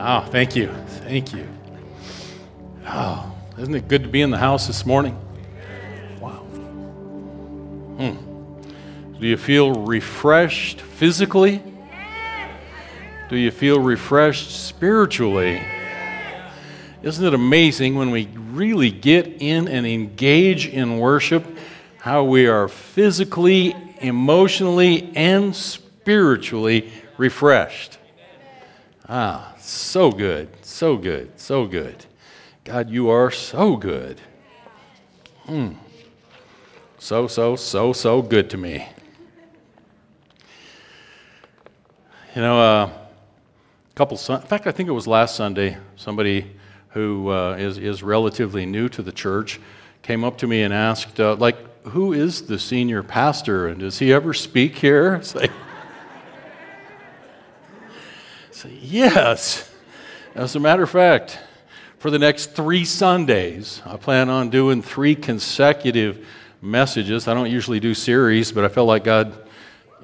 Oh, thank you. Thank you. Oh, isn't it good to be in the house this morning? Wow. Hmm. Do you feel refreshed physically? Do you feel refreshed spiritually? Isn't it amazing when we really get in and engage in worship how we are physically, emotionally, and spiritually refreshed? Ah, so good, so good, so good. God, you are so good. Mm. So, so, so, so good to me. You know, uh, a couple, in fact, I think it was last Sunday, somebody who uh, is is, relatively new to the church came up to me and asked, uh, like, who is the senior pastor and does he ever speak here? It's like, Say, yes. As a matter of fact, for the next three Sundays, I plan on doing three consecutive messages. I don't usually do series, but I felt like God,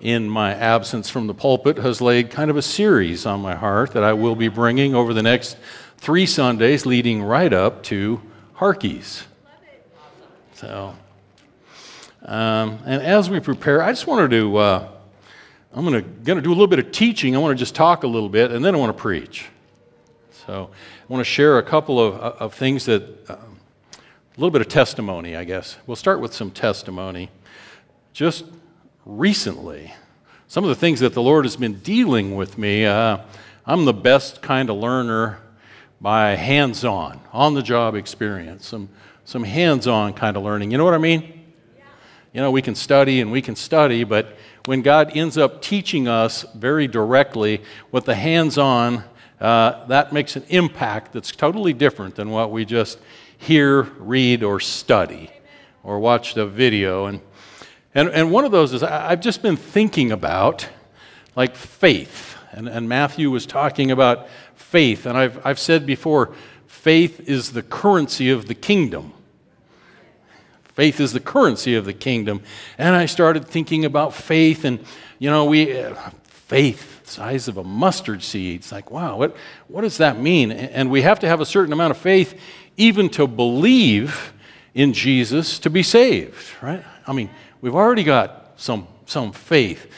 in my absence from the pulpit, has laid kind of a series on my heart that I will be bringing over the next three Sundays, leading right up to Harkies. So, um, and as we prepare, I just wanted to. Uh, I'm going to do a little bit of teaching. I want to just talk a little bit, and then I want to preach. So I want to share a couple of, of things that, uh, a little bit of testimony, I guess. We'll start with some testimony. Just recently, some of the things that the Lord has been dealing with me, uh, I'm the best kind of learner by hands on, on the job experience, some, some hands on kind of learning. You know what I mean? You know, we can study and we can study, but when God ends up teaching us very directly with the hands on, uh, that makes an impact that's totally different than what we just hear, read, or study or watch the video. And, and, and one of those is I've just been thinking about like faith. And, and Matthew was talking about faith. And I've, I've said before, faith is the currency of the kingdom. Faith is the currency of the kingdom. And I started thinking about faith, and, you know, we, uh, faith, size of a mustard seed. It's like, wow, what, what does that mean? And we have to have a certain amount of faith even to believe in Jesus to be saved, right? I mean, we've already got some, some faith.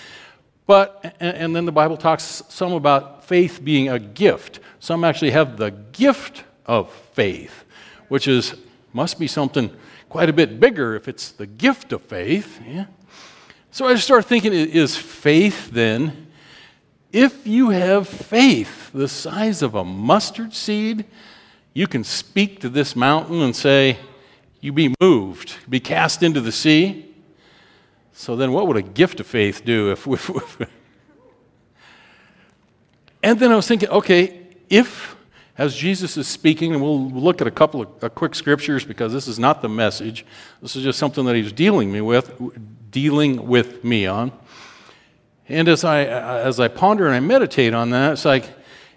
But, and then the Bible talks some about faith being a gift. Some actually have the gift of faith, which is, must be something quite a bit bigger if it's the gift of faith. Yeah? So I start thinking, is faith then, if you have faith the size of a mustard seed, you can speak to this mountain and say, You be moved, be cast into the sea. So then, what would a gift of faith do if, if and then I was thinking, okay, if as Jesus is speaking, and we'll look at a couple of uh, quick scriptures because this is not the message. This is just something that he's dealing me with, dealing with me on. And as I as I ponder and I meditate on that, it's like,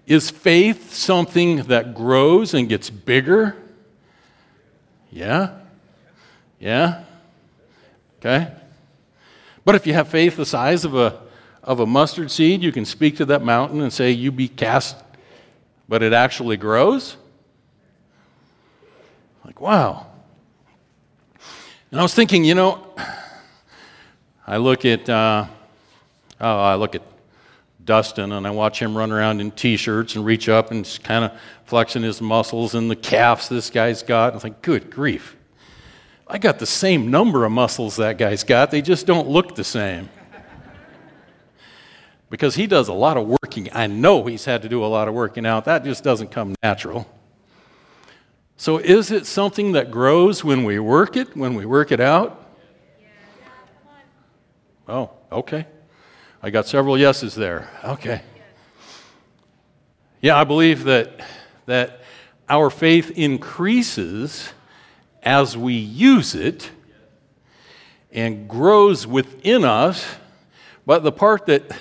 is faith something that grows and gets bigger? Yeah. Yeah. Okay. But if you have faith the size of a of a mustard seed, you can speak to that mountain and say, "You be cast but it actually grows? Like, wow. And I was thinking, you know, I look at, uh, oh, I look at Dustin and I watch him run around in t shirts and reach up and kind of flexing his muscles and the calves this guy's got. I think, good grief. I got the same number of muscles that guy's got, they just don't look the same because he does a lot of working. I know he's had to do a lot of working out. That just doesn't come natural. So, is it something that grows when we work it, when we work it out? Oh, okay. I got several yeses there. Okay. Yeah, I believe that, that our faith increases as we use it and grows within us. But the part that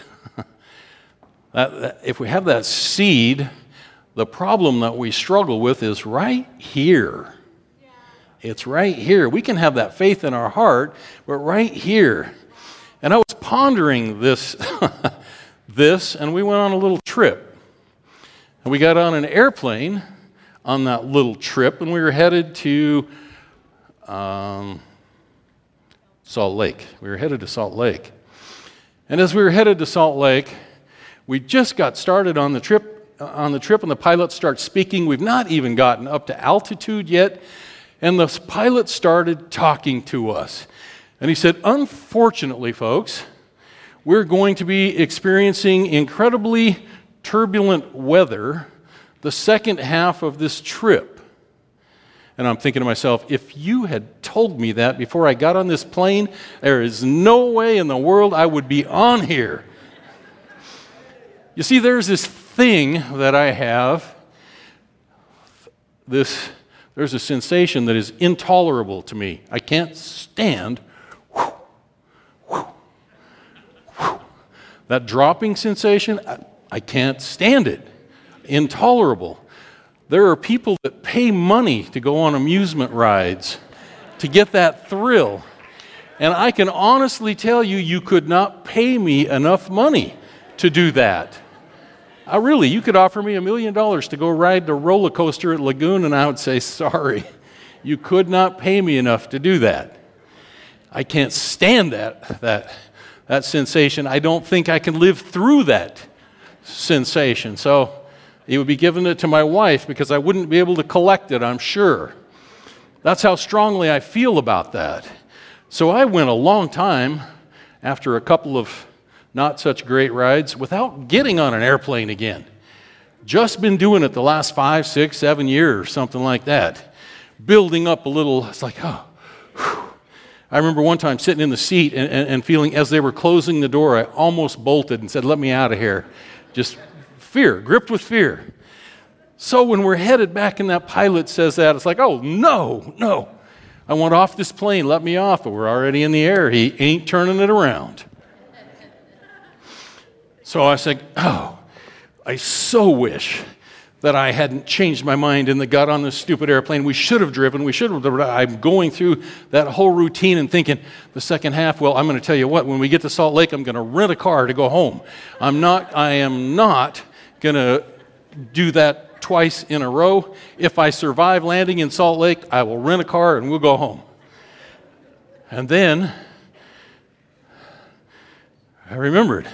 that, that, if we have that seed, the problem that we struggle with is right here. Yeah. It's right here. We can have that faith in our heart, but right here. And I was pondering this, this, and we went on a little trip. And we got on an airplane on that little trip, and we were headed to um, Salt Lake. We were headed to Salt Lake. And as we were headed to Salt Lake, we just got started on the trip uh, on the trip and the pilot starts speaking. We've not even gotten up to altitude yet. And the pilot started talking to us. And he said, Unfortunately, folks, we're going to be experiencing incredibly turbulent weather the second half of this trip. And I'm thinking to myself, if you had told me that before I got on this plane, there is no way in the world I would be on here. You see, there's this thing that I have, this, there's a sensation that is intolerable to me. I can't stand that dropping sensation. I, I can't stand it. Intolerable. There are people that pay money to go on amusement rides to get that thrill. And I can honestly tell you, you could not pay me enough money to do that. I really, you could offer me a million dollars to go ride the roller coaster at Lagoon, and I would say, sorry, you could not pay me enough to do that. I can't stand that, that, that sensation. I don't think I can live through that sensation. So it would be given it to my wife because I wouldn't be able to collect it, I'm sure. That's how strongly I feel about that. So I went a long time after a couple of not such great rides without getting on an airplane again. Just been doing it the last five, six, seven years, something like that. Building up a little, it's like, oh. Whew. I remember one time sitting in the seat and, and, and feeling as they were closing the door, I almost bolted and said, Let me out of here. Just fear, gripped with fear. So when we're headed back and that pilot says that, it's like, oh, no, no. I want off this plane, let me off, but we're already in the air. He ain't turning it around. So I said, Oh, I so wish that I hadn't changed my mind and got on this stupid airplane. We should have driven. We should have. I'm going through that whole routine and thinking the second half. Well, I'm going to tell you what. When we get to Salt Lake, I'm going to rent a car to go home. I'm not. I am not going to do that twice in a row. If I survive landing in Salt Lake, I will rent a car and we'll go home. And then I remembered.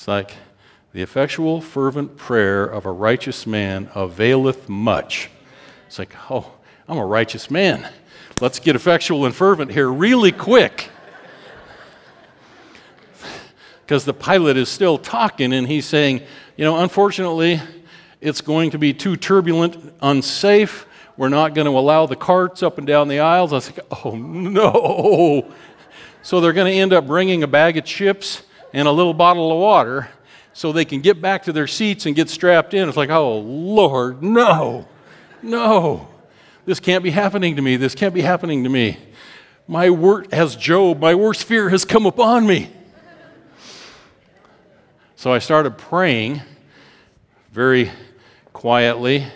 It's like, the effectual, fervent prayer of a righteous man availeth much. It's like, oh, I'm a righteous man. Let's get effectual and fervent here really quick. Because the pilot is still talking and he's saying, you know, unfortunately, it's going to be too turbulent, unsafe. We're not going to allow the carts up and down the aisles. I was like, oh no. So they're going to end up bringing a bag of chips and a little bottle of water so they can get back to their seats and get strapped in. It's like, oh, Lord, no, no. This can't be happening to me. This can't be happening to me. My worst, as Job, my worst fear has come upon me. So I started praying very quietly,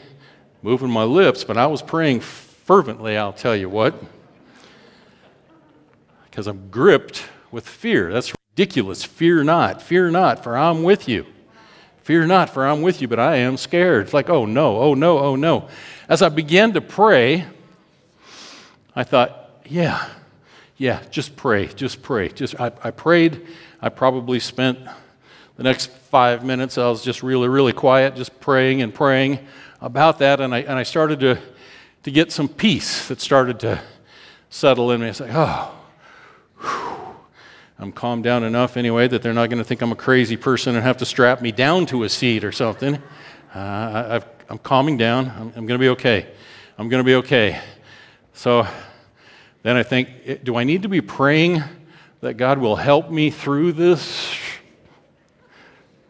moving my lips, but I was praying fervently, I'll tell you what, because I'm gripped with fear. That's ridiculous. Fear not, fear not, for I'm with you. Fear not, for I'm with you, but I am scared. It's like, oh no, oh no, oh no. As I began to pray, I thought, yeah, yeah, just pray, just pray. Just I, I prayed. I probably spent the next five minutes. I was just really, really quiet, just praying and praying about that, and I and I started to to get some peace that started to settle in me. It's like, oh, whew. I'm calmed down enough anyway that they're not going to think I'm a crazy person and have to strap me down to a seat or something. Uh, I, am calming down. I'm, I'm going to be okay. I'm going to be okay. So then I think, do I need to be praying that God will help me through this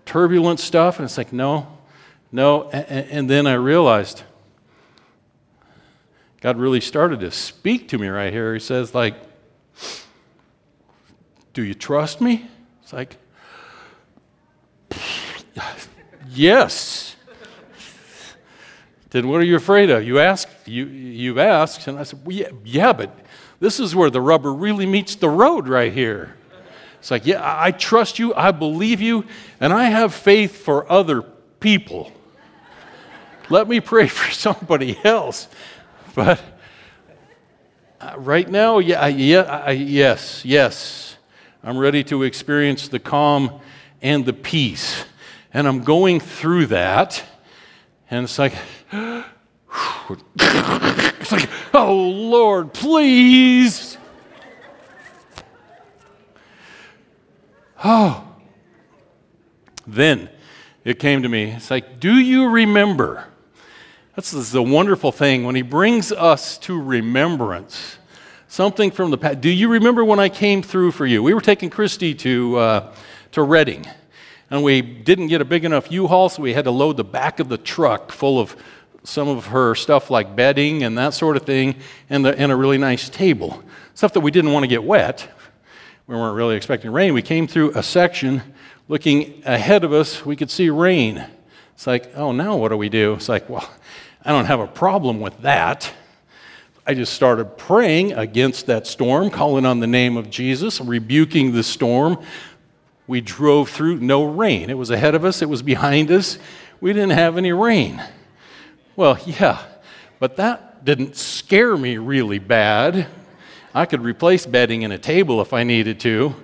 turbulent stuff? And it's like, no, no. And, and then I realized God really started to speak to me right here. He says, like, do you trust me? It's like, Yes. then what are you afraid of? You asked, you, you've asked. And I said, well, yeah, yeah, but this is where the rubber really meets the road right here. It's like, yeah, I trust you, I believe you, and I have faith for other people. let me pray for somebody else. But uh, right now, yeah, yeah, yes, yes. I'm ready to experience the calm and the peace. And I'm going through that. And it's like, it's like, oh Lord, please. Oh. Then it came to me. It's like, do you remember? That's the wonderful thing when he brings us to remembrance. Something from the past. Do you remember when I came through for you? We were taking Christy to, uh, to Redding, and we didn't get a big enough U-Haul, so we had to load the back of the truck full of some of her stuff like bedding and that sort of thing, and, the, and a really nice table. Stuff that we didn't want to get wet. We weren't really expecting rain. We came through a section looking ahead of us, we could see rain. It's like, oh, now what do we do? It's like, well, I don't have a problem with that. I just started praying against that storm, calling on the name of Jesus, rebuking the storm. We drove through, no rain. It was ahead of us, it was behind us. We didn't have any rain. Well, yeah, but that didn't scare me really bad. I could replace bedding and a table if I needed to,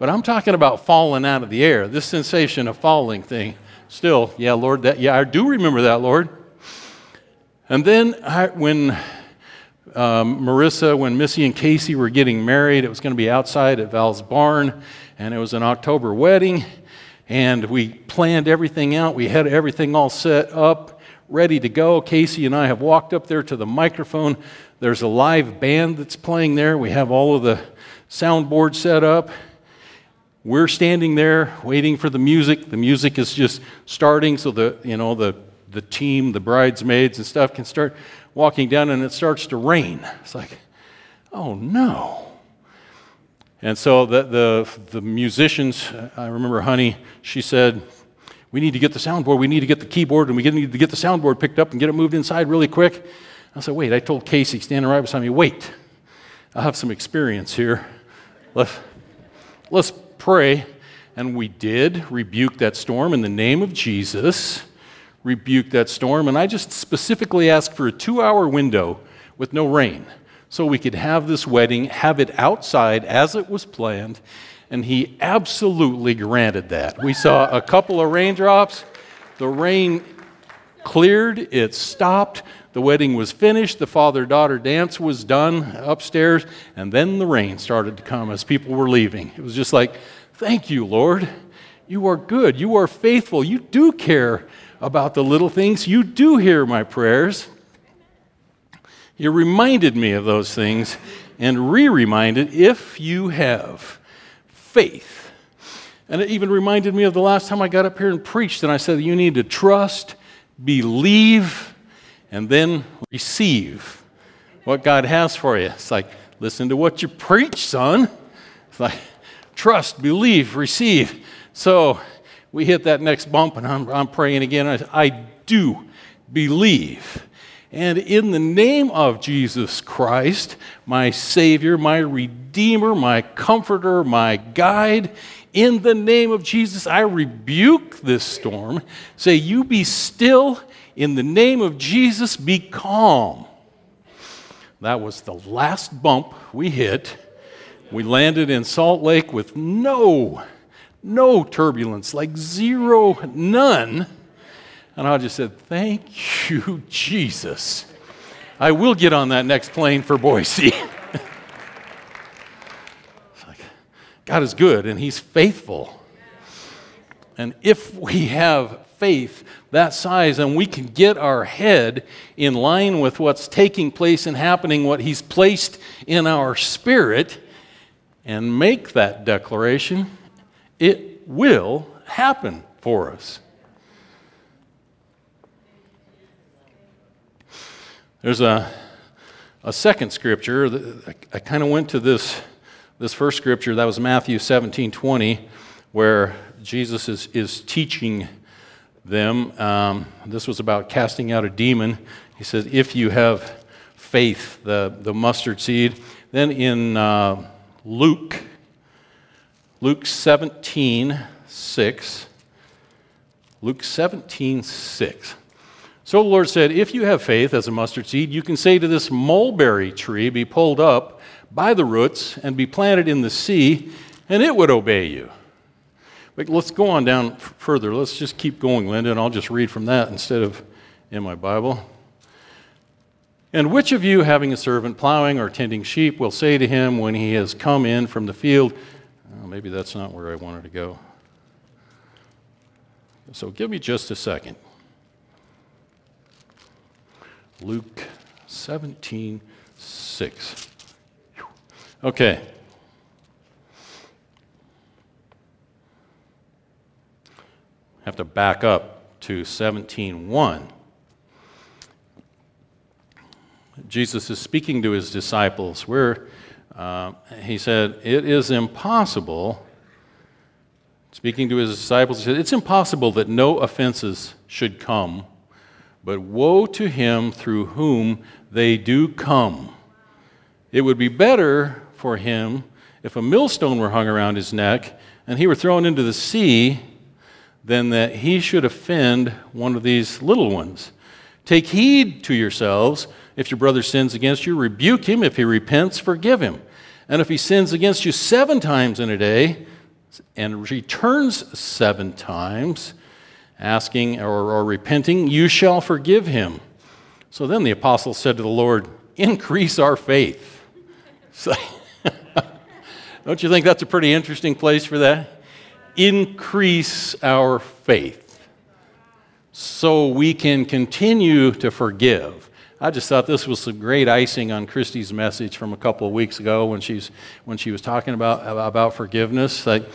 but I'm talking about falling out of the air, this sensation of falling thing. Still, yeah, Lord, that, yeah, I do remember that, Lord. And then I, when um, Marissa, when Missy and Casey were getting married, it was going to be outside at Val's barn, and it was an October wedding. And we planned everything out. We had everything all set up, ready to go. Casey and I have walked up there to the microphone. There's a live band that's playing there. We have all of the soundboard set up. We're standing there waiting for the music. The music is just starting, so the you know the the team, the bridesmaids and stuff can start walking down and it starts to rain. It's like, oh no. And so the, the, the musicians, I remember Honey, she said, we need to get the soundboard, we need to get the keyboard, and we need to get the soundboard picked up and get it moved inside really quick. I said, wait, I told Casey standing right beside me, wait, I have some experience here. Let's, let's pray. And we did rebuke that storm in the name of Jesus rebuke that storm. And I just specifically asked for a two hour window with no rain so we could have this wedding, have it outside as it was planned. And he absolutely granted that. We saw a couple of raindrops. The rain cleared, it stopped. The wedding was finished. The father daughter dance was done upstairs. And then the rain started to come as people were leaving. It was just like, Thank you, Lord. You are good. You are faithful. You do care about the little things. You do hear my prayers. You reminded me of those things and re reminded if you have faith. And it even reminded me of the last time I got up here and preached, and I said, You need to trust, believe, and then receive what God has for you. It's like, listen to what you preach, son. It's like, trust, believe, receive. So, we hit that next bump, and I'm, I'm praying again. I, I do believe. And in the name of Jesus Christ, my Savior, my Redeemer, my Comforter, my Guide, in the name of Jesus, I rebuke this storm. Say, You be still. In the name of Jesus, be calm. That was the last bump we hit. We landed in Salt Lake with no no turbulence, like zero, none. And I just said, Thank you, Jesus. I will get on that next plane for Boise. like, God is good and He's faithful. And if we have faith that size and we can get our head in line with what's taking place and happening, what He's placed in our spirit, and make that declaration, it will happen for us. There's a, a second scripture. I, kind of went to this, this first scripture, that was Matthew 17 20, where Jesus is, is teaching them. Um, this was about casting out a demon. He says, If you have faith, the, the mustard seed. Then in uh, Luke Luke 17, 6. Luke 17, 6. So the Lord said, If you have faith as a mustard seed, you can say to this mulberry tree, Be pulled up by the roots and be planted in the sea, and it would obey you. But let's go on down further. Let's just keep going, Linda, and I'll just read from that instead of in my Bible. And which of you, having a servant plowing or tending sheep, will say to him when he has come in from the field, oh, maybe that's not where I wanted to go. So give me just a second. Luke 17, 6. Okay. Have to back up to 17:1. Jesus is speaking to his disciples where uh, he said, It is impossible, speaking to his disciples, he said, It's impossible that no offenses should come, but woe to him through whom they do come. It would be better for him if a millstone were hung around his neck and he were thrown into the sea than that he should offend one of these little ones. Take heed to yourselves. If your brother sins against you, rebuke him. If he repents, forgive him. And if he sins against you seven times in a day and returns seven times, asking or, or repenting, you shall forgive him. So then the apostle said to the Lord, Increase our faith. So, don't you think that's a pretty interesting place for that? Increase our faith so we can continue to forgive. I just thought this was some great icing on Christy's message from a couple of weeks ago when, she's, when she was talking about, about forgiveness. Like,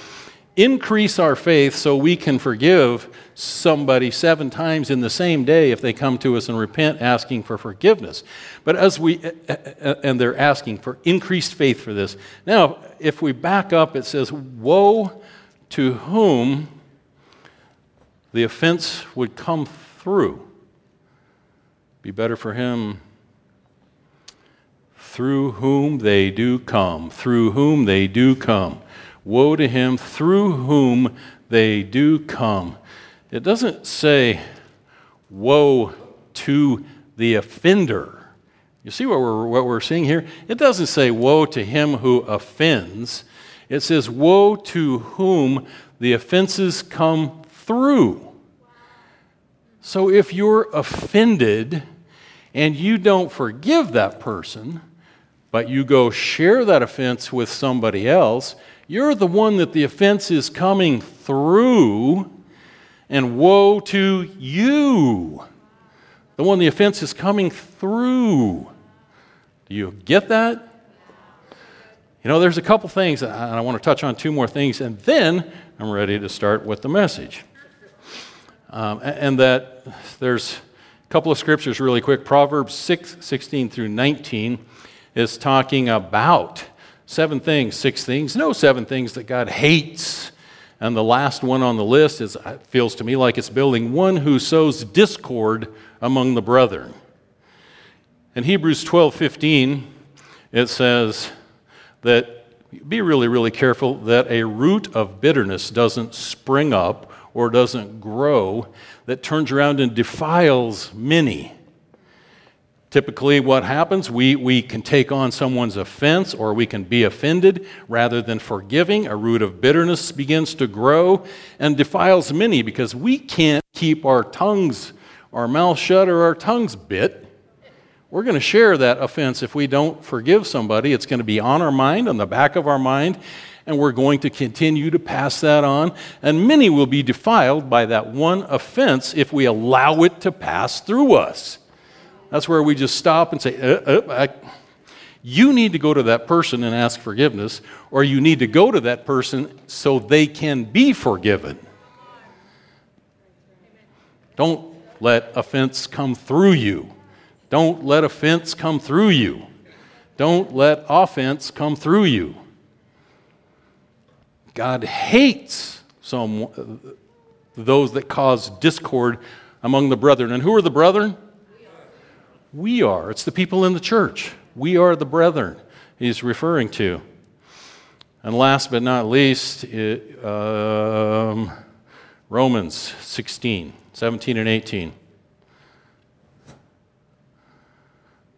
increase our faith so we can forgive somebody seven times in the same day if they come to us and repent asking for forgiveness. But as we, and they're asking for increased faith for this. Now, if we back up, it says, Woe to whom the offense would come through be better for him through whom they do come, through whom they do come. Woe to him through whom they do come. It doesn't say, Woe to the offender. You see what we're, what we're seeing here? It doesn't say, Woe to him who offends. It says, Woe to whom the offenses come through. So if you're offended and you don't forgive that person, but you go share that offense with somebody else, you're the one that the offense is coming through, and woe to you. The one the offense is coming through. Do you get that? You know, there's a couple things, and I want to touch on two more things, and then I'm ready to start with the message. Um, and that there's couple of scriptures really quick. Proverbs 6, 16 through 19 is talking about seven things, six things, no seven things that God hates. And the last one on the list is, it feels to me like it's building one who sows discord among the brethren. In Hebrews 12 15, it says that be really, really careful that a root of bitterness doesn't spring up or doesn't grow that turns around and defiles many. Typically, what happens, we, we can take on someone's offense or we can be offended rather than forgiving. A root of bitterness begins to grow and defiles many because we can't keep our tongues, our mouth shut or our tongues bit. We're going to share that offense if we don't forgive somebody. It's going to be on our mind, on the back of our mind, and we're going to continue to pass that on. And many will be defiled by that one offense if we allow it to pass through us. That's where we just stop and say, uh, uh, I, you need to go to that person and ask forgiveness, or you need to go to that person so they can be forgiven. Don't let offense come through you. Don't let offense come through you. Don't let offense come through you. God hates some, those that cause discord among the brethren. And who are the brethren? We are. It's the people in the church. We are the brethren he's referring to. And last but not least, it, um, Romans 16, 17 and 18.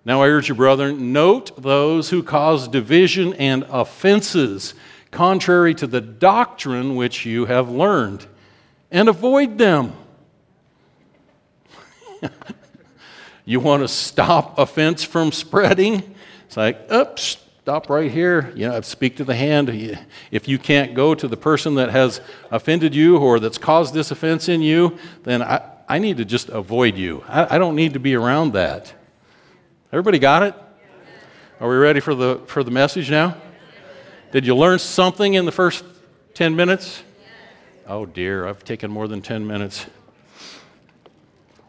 Now I urge you, brethren, note those who cause division and offenses contrary to the doctrine which you have learned, and avoid them. you want to stop offense from spreading? It's like, oops, stop right here. You know, speak to the hand. If you can't go to the person that has offended you or that's caused this offense in you, then I, I need to just avoid you. I, I don't need to be around that. Everybody got it? Are we ready for the, for the message now? Did you learn something in the first 10 minutes? Oh dear, I've taken more than 10 minutes.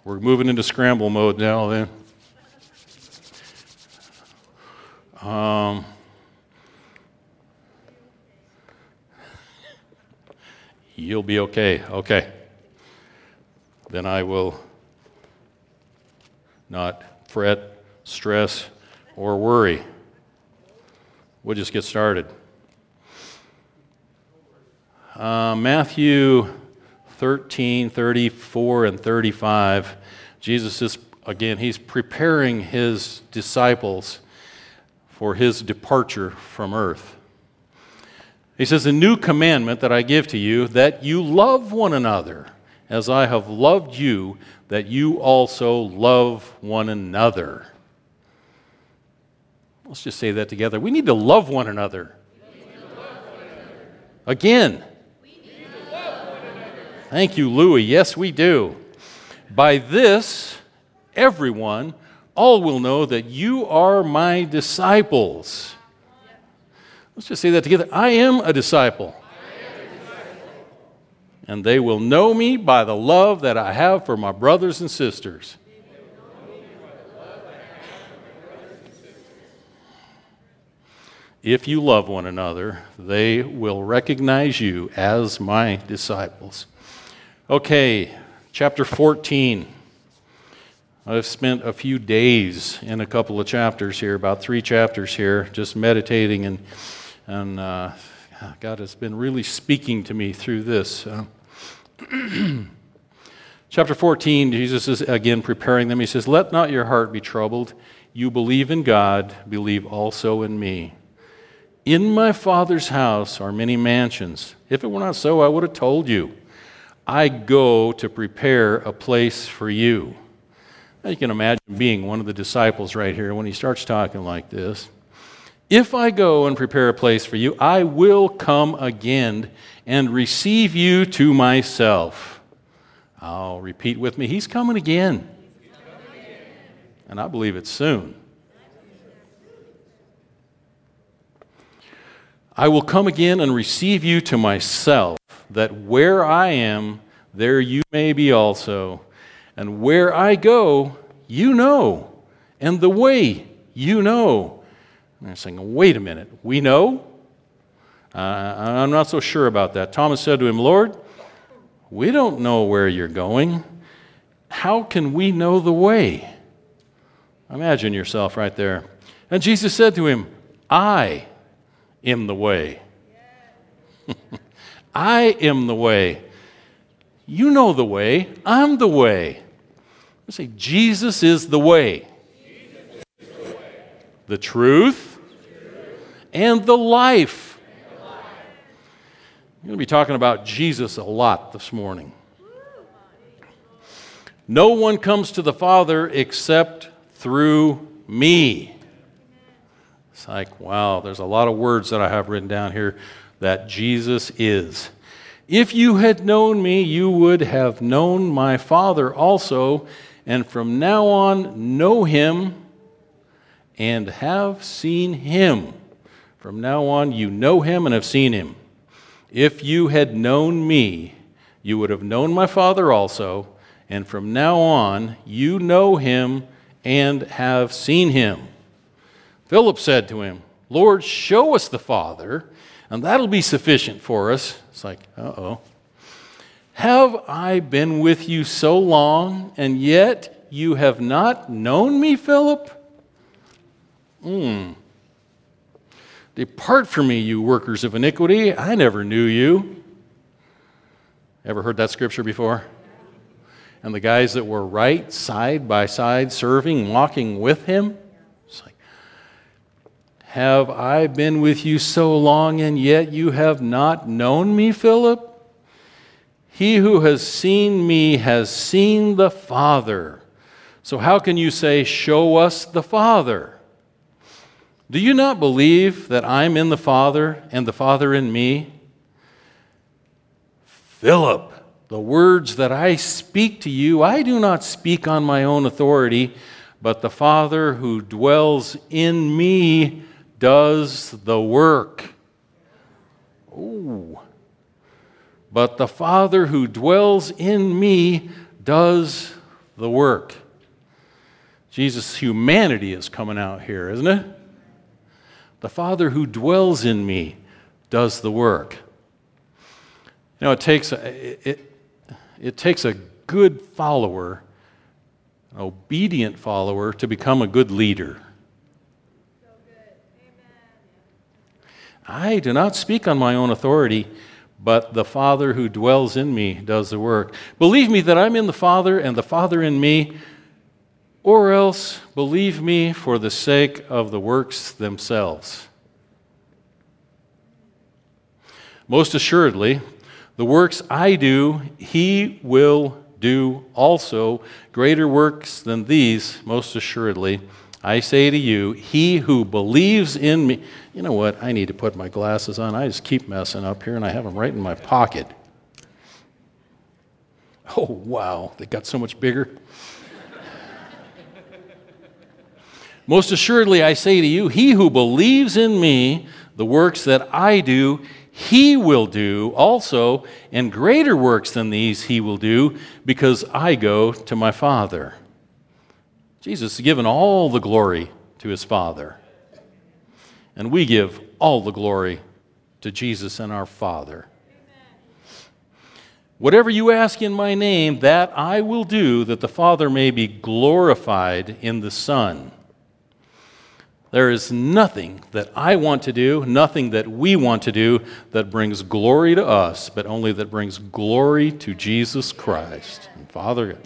We're moving into scramble mode now then. Um, you'll be okay. Okay. Then I will not fret, stress, or worry. We'll just get started. Uh, Matthew 13, 34, and 35. Jesus is, again, he's preparing his disciples for his departure from earth. He says, A new commandment that I give to you, that you love one another as I have loved you, that you also love one another. Let's just say that together. We need to love one another. Again. Thank you, Louis. Yes, we do. By this, everyone, all will know that you are my disciples. Let's just say that together. I am a disciple. And they will know me by the love that I have for my brothers and sisters. If you love one another, they will recognize you as my disciples. Okay, chapter 14. I've spent a few days in a couple of chapters here, about three chapters here, just meditating, and, and uh, God has been really speaking to me through this. Uh, chapter 14, Jesus is again preparing them. He says, Let not your heart be troubled. You believe in God, believe also in me. In my Father's house are many mansions. If it were not so, I would have told you. I go to prepare a place for you. Now you can imagine being one of the disciples right here when he starts talking like this. If I go and prepare a place for you, I will come again and receive you to myself. I'll repeat with me, He's coming again. And I believe it's soon. I will come again and receive you to myself, that where I am, there you may be also. And where I go, you know. And the way, you know. And they're saying, wait a minute, we know? Uh, I'm not so sure about that. Thomas said to him, Lord, we don't know where you're going. How can we know the way? Imagine yourself right there. And Jesus said to him, I am the way. I am the way. You know the way. I'm the way. Let's say, Jesus is the way, the, truth, and the life. And life. I'm going to be talking about Jesus a lot this morning. No one comes to the Father except through me. It's like, wow, there's a lot of words that I have written down here that Jesus is. If you had known me, you would have known my Father also, and from now on know him and have seen him. From now on, you know him and have seen him. If you had known me, you would have known my Father also, and from now on, you know him and have seen him. Philip said to him, Lord, show us the Father, and that'll be sufficient for us. It's like, uh oh. Have I been with you so long, and yet you have not known me, Philip? Hmm. Depart from me, you workers of iniquity. I never knew you. Ever heard that scripture before? And the guys that were right side by side, serving, walking with him, Have I been with you so long, and yet you have not known me, Philip? He who has seen me has seen the Father. So, how can you say, Show us the Father? Do you not believe that I'm in the Father and the Father in me? Philip, the words that I speak to you, I do not speak on my own authority, but the Father who dwells in me does the work. Ooh. But the Father who dwells in me does the work. Jesus' humanity is coming out here, isn't it? The Father who dwells in me does the work. You know, it takes a, it, it takes a good follower, an obedient follower, to become a good leader. I do not speak on my own authority, but the Father who dwells in me does the work. Believe me that I'm in the Father and the Father in me, or else believe me for the sake of the works themselves. Most assuredly, the works I do, he will do also. Greater works than these, most assuredly. I say to you, he who believes in me. You know what? I need to put my glasses on. I just keep messing up here and I have them right in my pocket. Oh, wow. They got so much bigger. Most assuredly, I say to you, he who believes in me, the works that I do, he will do also, and greater works than these he will do, because I go to my Father. Jesus has given all the glory to his Father. And we give all the glory to Jesus and our Father. Whatever you ask in my name, that I will do, that the Father may be glorified in the Son. There is nothing that I want to do, nothing that we want to do that brings glory to us, but only that brings glory to Jesus Christ. And Father,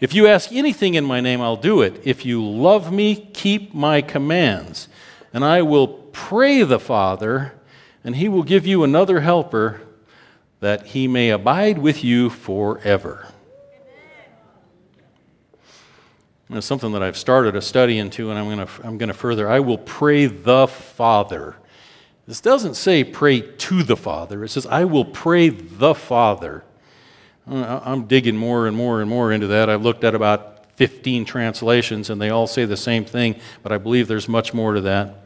if you ask anything in my name, I'll do it. If you love me, keep my commands. And I will pray the Father, and he will give you another helper that he may abide with you forever. It's something that I've started a study into, and I'm going to I'm going to further. I will pray the Father. This doesn't say pray to the Father. It says, I will pray the Father. I'm digging more and more and more into that. I've looked at about 15 translations, and they all say the same thing, but I believe there's much more to that.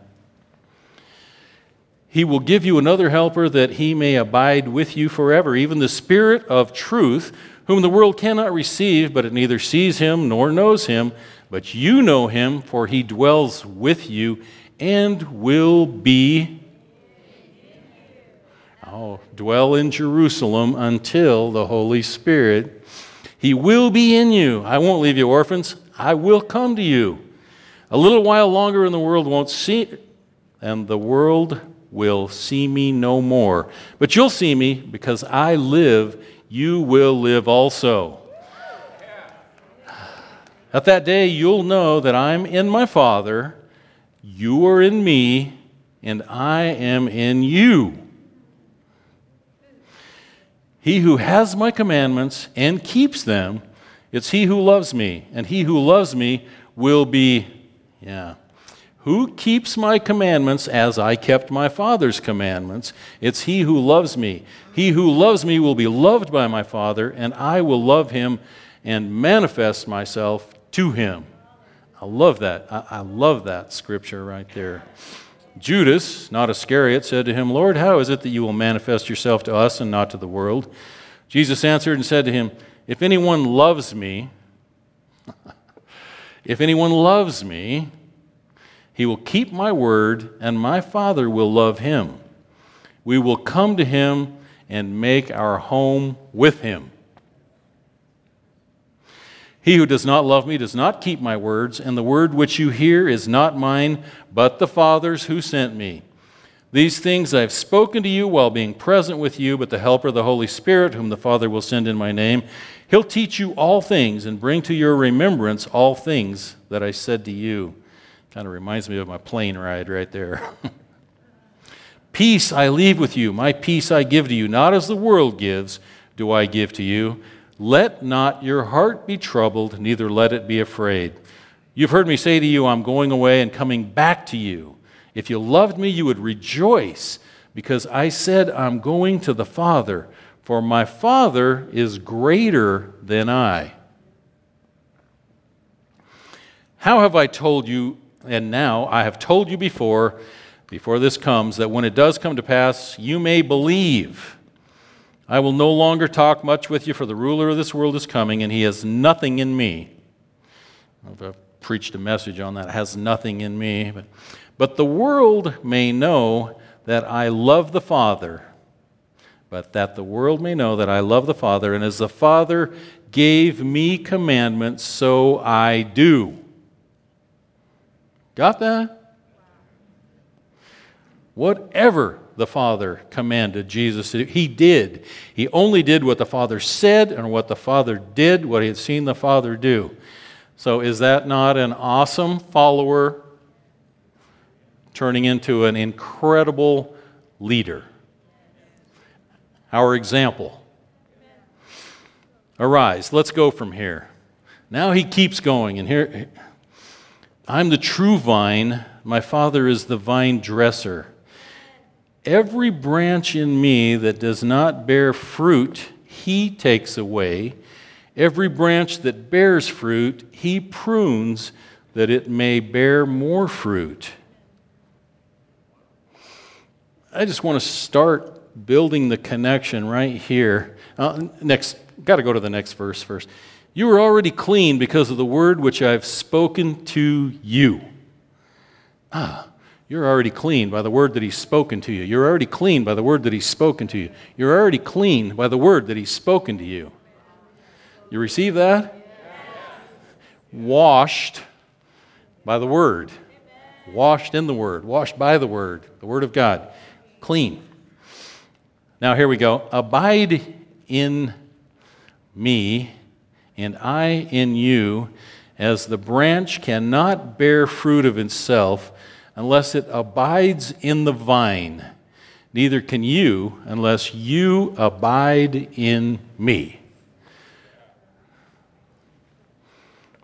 He will give you another helper that he may abide with you forever, even the Spirit of truth whom the world cannot receive, but it neither sees him nor knows him. But you know him, for he dwells with you and will be. Oh, dwell in Jerusalem until the Holy Spirit. He will be in you. I won't leave you orphans. I will come to you. A little while longer, and the world won't see, and the world will see me no more. But you'll see me because I live you will live also. At that day, you'll know that I'm in my Father, you are in me, and I am in you. He who has my commandments and keeps them, it's he who loves me, and he who loves me will be, yeah, who keeps my commandments as I kept my Father's commandments? It's he who loves me. He who loves me will be loved by my Father, and I will love him and manifest myself to him. I love that. I, love that scripture right there. Judas, not Iscariot, said to him, Lord, how is it that you will manifest yourself to us and not to the world? Jesus answered and said to him, If anyone loves me, if anyone loves me, he will keep my word, and my Father will love him. We will come to him and make our home with him. He who does not love me does not keep my words, and the word which you hear is not mine, but the Father's who sent me. These things I have spoken to you while being present with you, but the Helper, the Holy Spirit, whom the Father will send in my name, he'll teach you all things and bring to your remembrance all things that I said to you. Kind of reminds me of my plane ride right there. peace I leave with you, my peace I give to you, not as the world gives, do I give to you. Let not your heart be troubled, neither let it be afraid. You've heard me say to you, I'm going away and coming back to you. If you loved me, you would rejoice, because I said, I'm going to the Father, for my Father is greater than I. How have I told you, and now I have told you before, before this comes, that when it does come to pass, you may believe. I will no longer talk much with you, for the ruler of this world is coming, and he has nothing in me. I've uh, preached a message on that. Has nothing in me. But, but the world may know that I love the Father, but that the world may know that I love the Father, and as the Father gave me commandments, so I do. Got that? Whatever the Father commanded Jesus to do, he did. He only did what the Father said and what the Father did, what he had seen the Father do. So, is that not an awesome follower turning into an incredible leader? Our example. Arise, let's go from here. Now he keeps going, and here I'm the true vine, my Father is the vine dresser. Every branch in me that does not bear fruit, he takes away. Every branch that bears fruit, he prunes that it may bear more fruit. I just want to start building the connection right here. Uh, next, got to go to the next verse first. You are already clean because of the word which I've spoken to you. Ah, you're already clean by the word that He's spoken to you. You're already clean by the word that He's spoken to you. You're already clean by the word that He's spoken to you. You receive that? Washed by the word. Washed in the word. Washed by the word. The word of God. Clean. Now here we go. Abide in me and I in you, as the branch cannot bear fruit of itself unless it abides in the vine, neither can you unless you abide in me.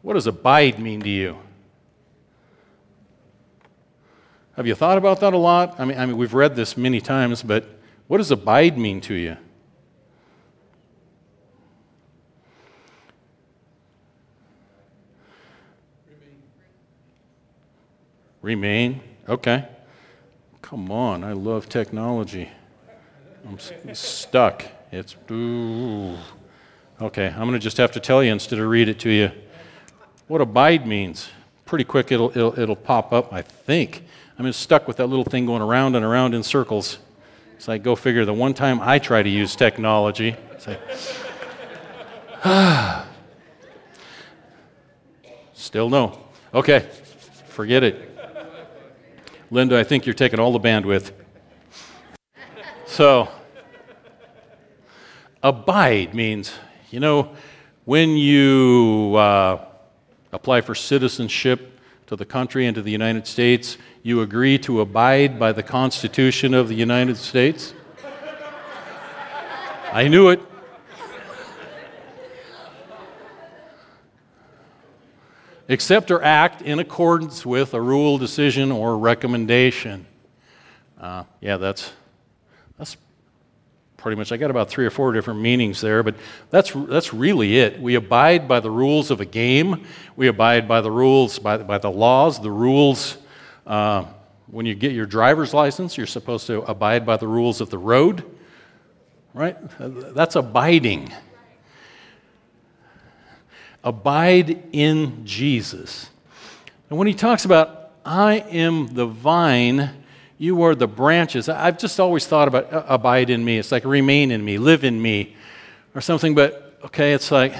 What does abide mean to you? Have you thought about that a lot? I mean, I mean, we've read this many times, but what does abide mean to you? Remain. Okay. Come on, I love technology. I'm stuck. It's. Ooh. Okay, I'm going to just have to tell you instead of read it to you. What abide means. Pretty quick, it'll, it'll, it'll pop up, I think. I'm just stuck with that little thing going around and around in circles. It's like, go figure, the one time I try to use technology, it's like, still no. Okay, forget it. Linda, I think you're taking all the bandwidth. So, abide means, you know, when you uh, apply for citizenship to the country and to the United States, you agree to abide by the Constitution of the United States. I knew it. Accept or act in accordance with a rule, decision, or recommendation. Uh, yeah, that's, that's pretty much, I got about three or four different meanings there, but that's, that's really it. We abide by the rules of a game, we abide by the rules, by, by the laws, the rules. Uh, when you get your driver's license, you're supposed to abide by the rules of the road, right? That's abiding. Abide in Jesus. And when he talks about, I am the vine, you are the branches, I've just always thought about uh, abide in me. It's like remain in me, live in me, or something. But okay, it's like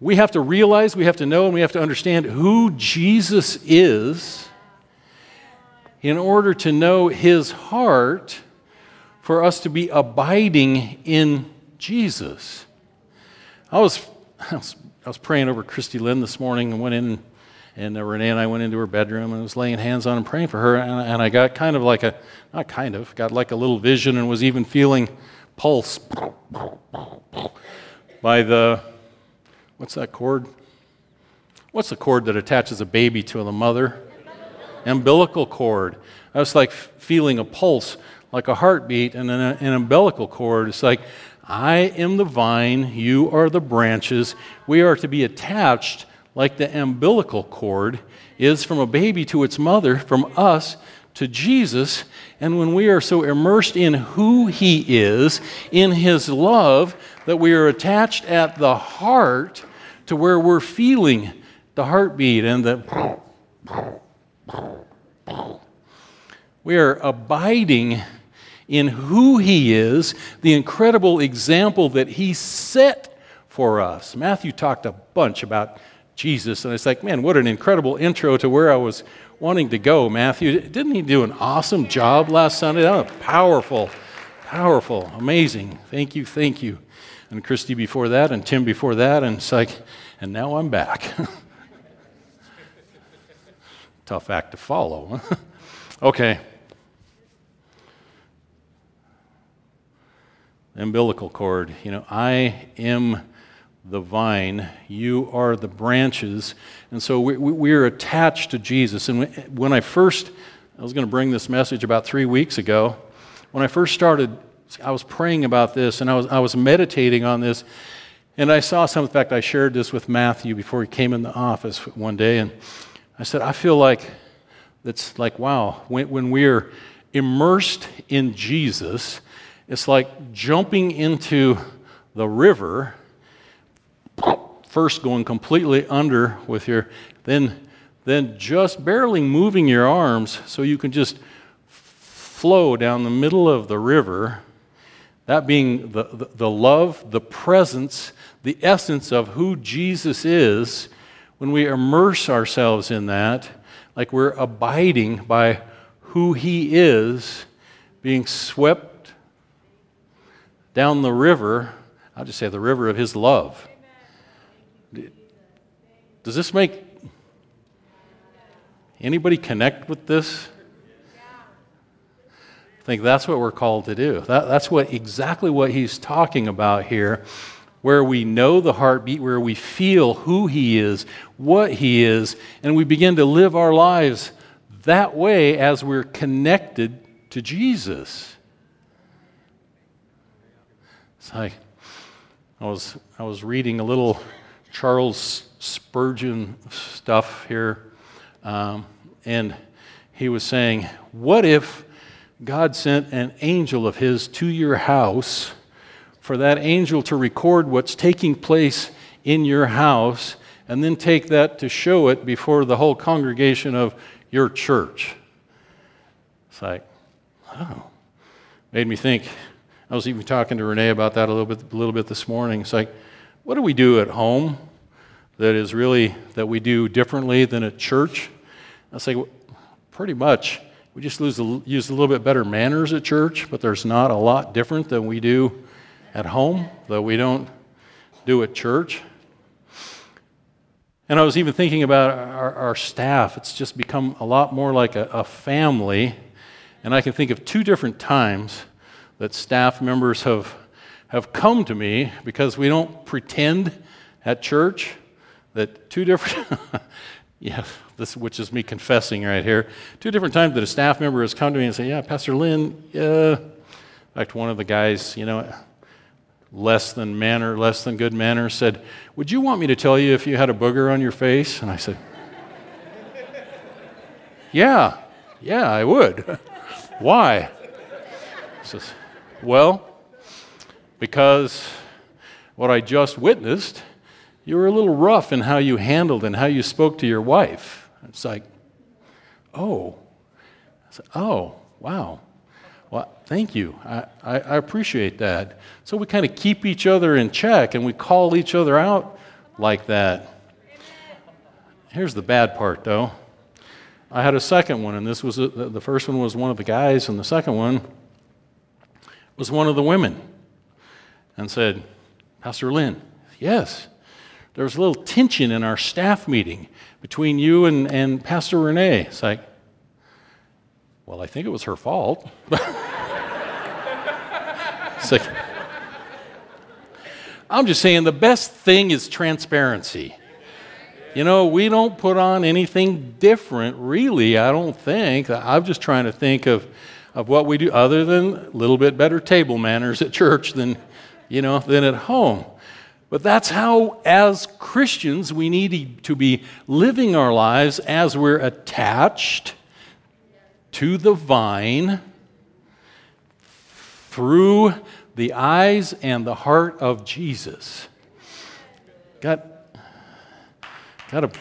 we have to realize, we have to know, and we have to understand who Jesus is in order to know his heart for us to be abiding in Jesus. I was, I was I was praying over Christy Lynn this morning and went in And uh, Renee and I went into her bedroom and was laying hands on and praying for her. And, and I got kind of like a, not kind of, got like a little vision and was even feeling pulse by the, what's that cord? What's the cord that attaches a baby to the mother? umbilical cord. I was like feeling a pulse, like a heartbeat, and an, an umbilical cord. It's like, I am the vine, you are the branches. We are to be attached like the umbilical cord is from a baby to its mother, from us to Jesus. And when we are so immersed in who He is, in His love, that we are attached at the heart to where we're feeling the heartbeat and the. We are abiding in who He is, the incredible example that He set for us. Matthew talked a bunch about Jesus. And it's like, man, what an incredible intro to where I was wanting to go, Matthew. Didn't he do an awesome job last Sunday? Was powerful, powerful, amazing. Thank you, thank you. And Christy before that, and Tim before that, and it's like, and now I'm back. Tough act to follow. okay. Umbilical cord. You know, I am the vine, you are the branches. And so we, we, are attached to Jesus. And when I first, I was going to bring this message about three weeks ago, when I first started, I was praying about this and I was, I was meditating on this. And I saw some, in fact, I shared this with Matthew before he came in the office one day. And I said, I feel like it's like, wow, when, when we're immersed in Jesus, it's like jumping into the river first going completely under with your, then, then just barely moving your arms so you can just flow down the middle of the river. That being the, the, the love, the presence, the essence of who Jesus is, when we immerse ourselves in that, like we're abiding by who He is, being swept down the river, I'll just say the river of His love. Does this make anybody connect with this? I think that's what we're called to do. That, that's what exactly what he's talking about here, where we know the heartbeat, where we feel who he is, what he is, and we begin to live our lives that way as we're connected to Jesus. Like I was I was reading a little Charles Spurgeon stuff here, um, and he was saying, What if God sent an angel of his to your house for that angel to record what's taking place in your house and then take that to show it before the whole congregation of your church? It's like, oh. Made me think. I was even talking to Renee about that a little bit, a little bit this morning. It's like, what do we do at home that is really that we do differently than at church? I say, well, pretty much. We just lose use a little bit better manners at church, but there's not a lot different than we do at home that we don't do at church. And I was even thinking about our, our staff. It's just become a lot more like a, a family. And I can think of two different times that staff members have, have come to me because we don't pretend at church that two different, yeah, this, which is me confessing right here, two different times that a staff member has come to me and said, Yeah, Pastor Lynn. In fact, one of the guys, you know, less than manner, less than good manner, said, Would you want me to tell you if you had a booger on your face? And I said, Yeah, yeah, I would. Why? Says, Well, because what I just witnessed you were a little rough in how you handled and how you spoke to your wife. It's like, oh. Said, oh, wow. Well, thank you. I, I, I appreciate that. So we kind of keep each other in check and we call each other out like that. Here's the bad part, though. I had a second one, and this was uh, a, the first one was one of the guys, and the second one was one of the women, and said, Pastor Lynn, yes, there was a little tension in our staff meeting between you and, and Pastor Renee. It's like, well, I think it was her fault. it's like, I'm just saying the best thing is transparency. You know, we don't put on anything different, really, I don't think. I'm just trying to think of, of what we do other than a little bit better table manners at church than, you know, than at home. But that's how, as Christians, we need to be living our lives as we're attached to the vine through the eyes and the heart of Jesus. Got, got to.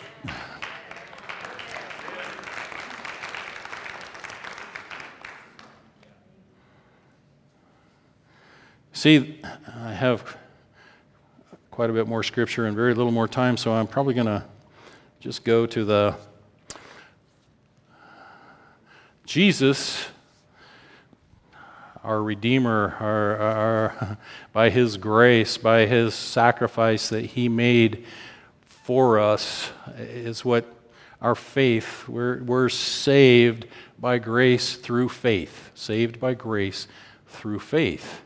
See, I have quite a bit more scripture and very little more time, so I'm probably going to just go to the Jesus, our Redeemer, our, our, by His grace, by His sacrifice that He made for us, is what our faith, we're, we're saved by grace through faith. Saved by grace through faith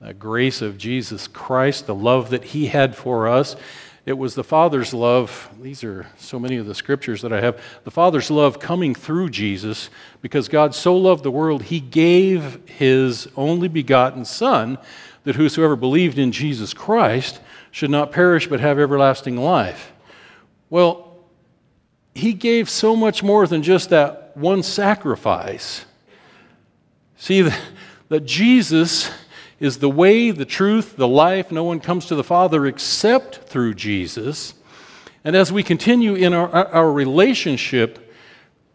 the grace of Jesus Christ, the love that He had for us. It was the Father's love. These are so many of the scriptures that I have. The Father's love coming through Jesus because God so loved the world, He gave His only begotten Son that whosoever believed in Jesus Christ should not perish but have everlasting life. Well, He gave so much more than just that one sacrifice. See, that Jesus is the way, the truth, the life. No one comes to the Father except through Jesus. And as we continue in our, our relationship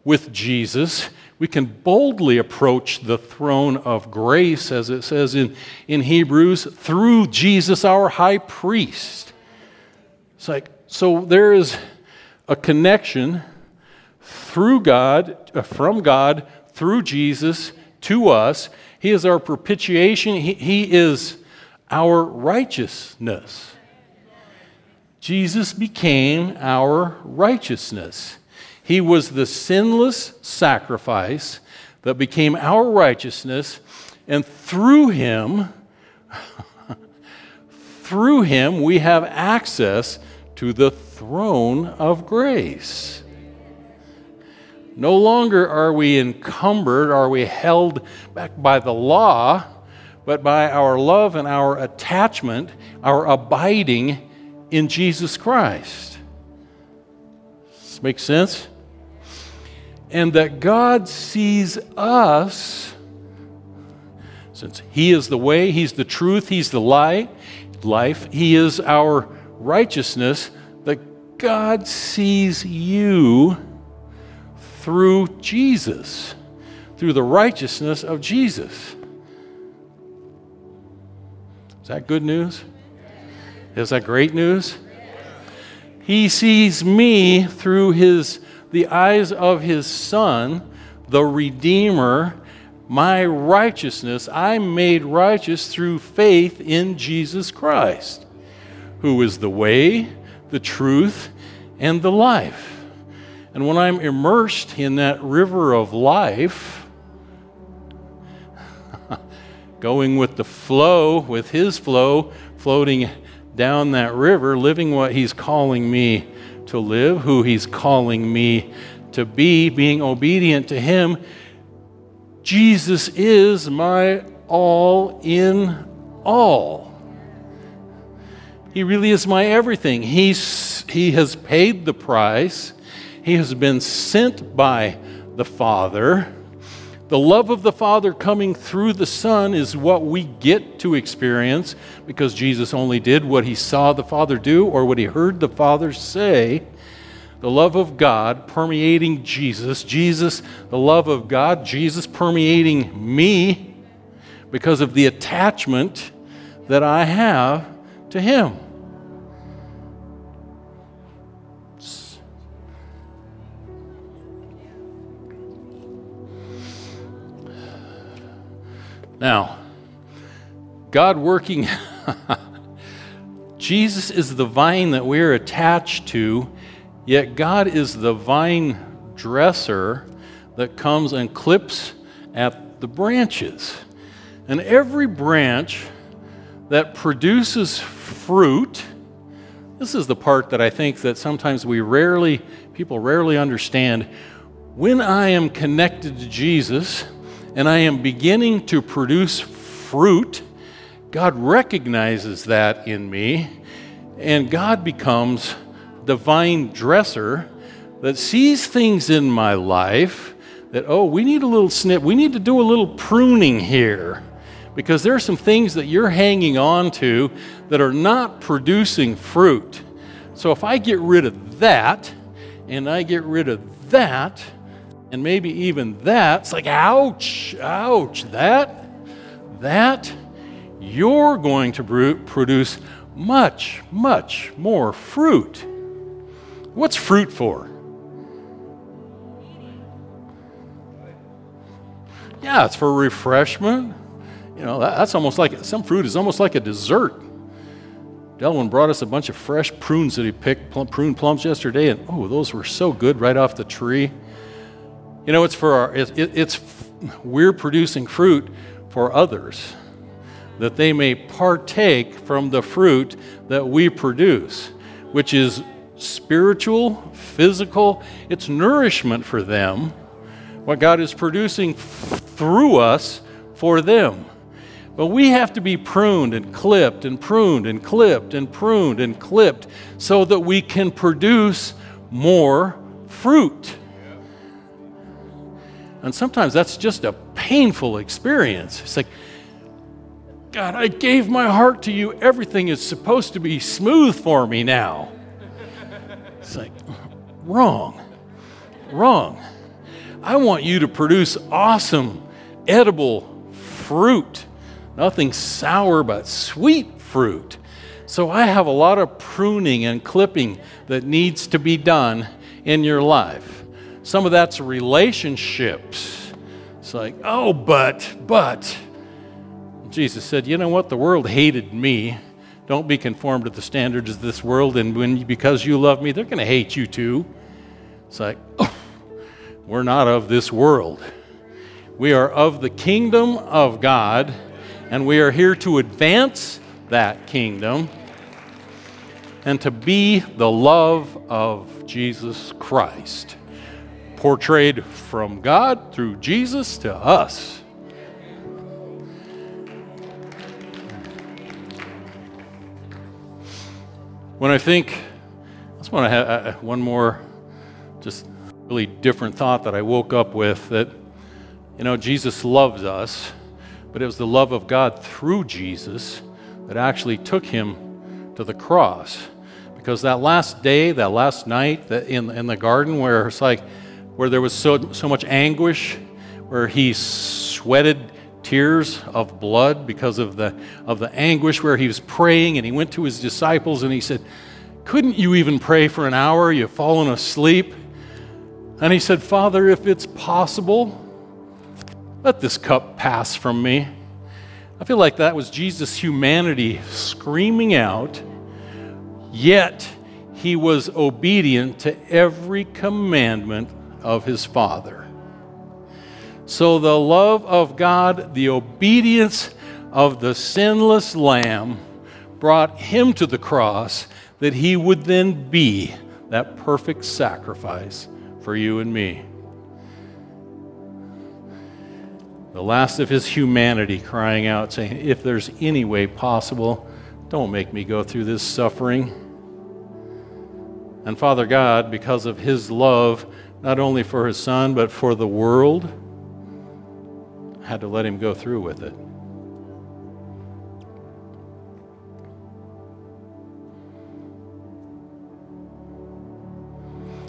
with Jesus, we can boldly approach the throne of grace, as it says in, in Hebrews, through Jesus, our high priest. It's like, so there is a connection through God, uh, from God, through Jesus to us. He is our propitiation, He, he is our righteousness. Jesus became our righteousness. He was the sinless sacrifice that became our righteousness, and through him, through him, we have access to the throne of grace. No longer are we encumbered, are we held back by the law, but by our love and our attachment, our abiding in Jesus Christ. This makes sense? And that God sees us, since He is the way, He's the truth, He's the light, life, He is our righteousness, that God sees you through Jesus, through the righteousness of Jesus. Is that good news? Is that great news? He sees me through his the eyes of his son, the redeemer, my righteousness. I'm made righteous through faith in Jesus Christ, who is the way, the truth, and the life. And when I'm immersed in that river of life, going with the flow, with His flow, floating down that river, living what He's calling me to live, who He's calling me to be, being obedient to Him, Jesus is my all in all. He really is my everything. He's, he has paid the price. He has been sent by the Father. The love of the Father coming through the Son is what we get to experience because Jesus only did what he saw the Father do or what he heard the Father say. The love of God permeating Jesus, Jesus, the love of God, Jesus permeating me because of the attachment that I have to Him. Now, God working Jesus is the vine that we're attached to, yet God is the vine dresser that comes and clips at the branches. And every branch that produces fruit, this is the part that I think that sometimes we rarely, people rarely understand. When I am connected to Jesus and I am beginning to produce fruit, God recognizes that in me, and God becomes the vine dresser that sees things in my life that, oh, we need a little snip, we need to do a little pruning here because there are some things that you're hanging on to that are not producing fruit. So if I get rid of that, and I get rid of that, and maybe even that, it's like, ouch, ouch, that, that, you're going to produce much, much more fruit. What's fruit for? Yeah, it's for refreshment. You know, that's almost like some fruit is almost like a dessert. Delwyn brought us a bunch of fresh prunes that he picked, prune plums yesterday, and oh, those were so good right off the tree. You know, it's for our, it, it, it's, we're producing fruit for others that they may partake from the fruit that we produce, which is spiritual, physical, it's nourishment for them. What God is producing through us for them. But we have to be pruned and clipped and pruned and clipped and pruned and clipped so that we can produce more fruit. And sometimes that's just a painful experience. It's like, God, I gave my heart to you. Everything is supposed to be smooth for me now. It's like, wrong, wrong. I want you to produce awesome, edible fruit nothing sour but sweet fruit. So I have a lot of pruning and clipping that needs to be done in your life. Some of that's relationships. It's like, oh, but, but. Jesus said, you know what? The world hated me. Don't be conformed to the standards of this world, and when because you love me, they're going to hate you too. It's like, oh, we're not of this world. We are of the kingdom of God and we are here to advance that kingdom and to be the love of Jesus Christ, portrayed from God through Jesus to us. When I think, I just want to have uh, one more, just really different thought that I woke up with that, you know, Jesus loves us but it was the love of God through Jesus that actually took him to the cross. Because that last day, that last night that in, in the garden where it's like, where there was so, so much anguish, where he sweated tears of blood because of the, of the anguish, where he was praying and he went to his disciples and he said, Couldn't you even pray for an hour? You've fallen asleep. And he said, Father, if it's possible, let this cup pass from me. I feel like that was Jesus' humanity screaming out, yet he was obedient to every commandment of his Father. So the love of God, the obedience of the sinless Lamb, brought him to the cross that he would then be that perfect sacrifice for you and me. the last of his humanity, crying out, saying, If there's any way possible, don't make me go through this suffering. And Father God, because of his love, not only for his son, but for the world, had to let him go through with it.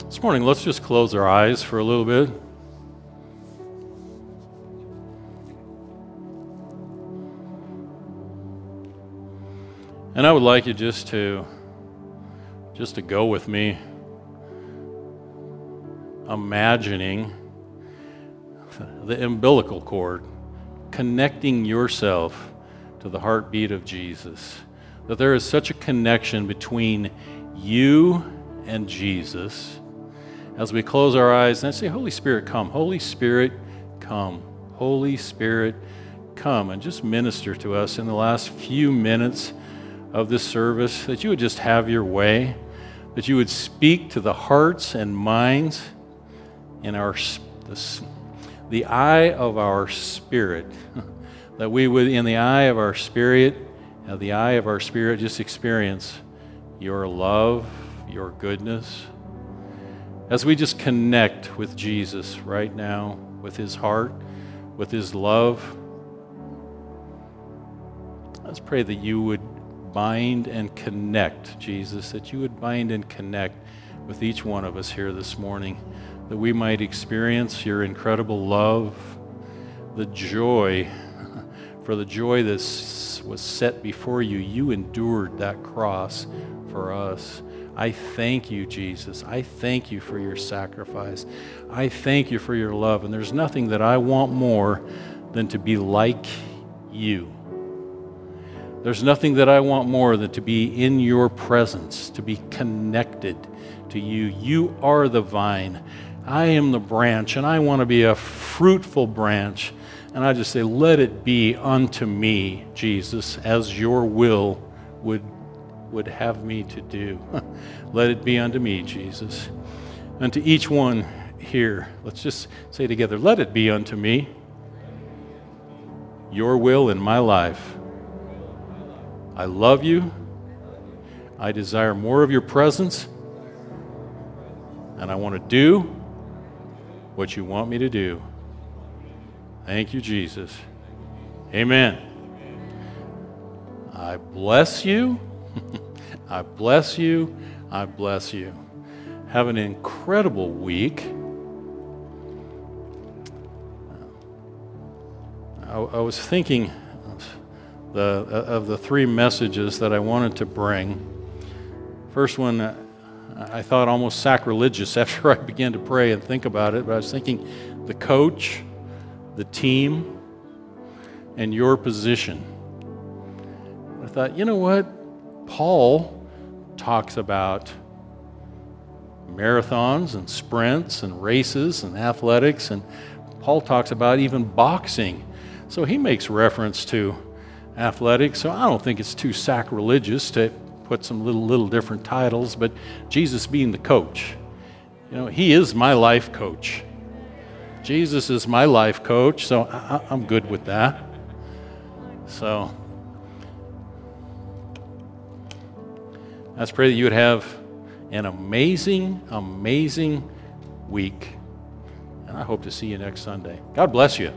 This morning, let's just close our eyes for a little bit. And I would like you just to just to go with me imagining the umbilical cord connecting yourself to the heartbeat of Jesus. that there is such a connection between you and Jesus. As we close our eyes and say, Holy Spirit, come. Holy Spirit, come. Holy Spirit, come. And just minister to us in the last few minutes of this service, that you would just have your way, that you would speak to the hearts and minds in our the, the eye of our spirit, that we would, in the eye of our spirit, uh, the eye of our spirit, just experience your love, your goodness. As we just connect with Jesus right now, with his heart, with his love, let's pray that you would bind and connect, Jesus, that you would bind and connect with each one of us here this morning, that we might experience your incredible love, the joy, for the joy that was set before you. You endured that cross for us. I thank you, Jesus. I thank you for your sacrifice. I thank you for your love. And there's nothing that I want more than to be like you. There's nothing that I want more than to be in your presence, to be connected to you. You are the vine. I am the branch, and I want to be a fruitful branch. And I just say, let it be unto me, Jesus, as your will would, would have me to do. let it be unto me, Jesus. And to each one here, let's just say together, let it be unto me, your will in my life. I love you. I desire more of your presence. And I want to do what you want me to do. Thank you, Jesus. Amen. I bless you. I bless you. I bless you. Have an incredible week. I, I was thinking the, uh, of the three messages that I wanted to bring. First one, I thought almost sacrilegious after I began to pray and think about it, but I was thinking the coach, the team, and your position. I thought, you know what? Paul talks about marathons and sprints and races and athletics, and Paul talks about even boxing. So he makes reference to athletics. So I don't think it's too sacrilegious to put some little little different titles, but Jesus being the coach. You know, he is my life coach. Jesus is my life coach, so I, am good with that. So let's pray that you would have an amazing, amazing week. And I hope to see you next Sunday. God bless you.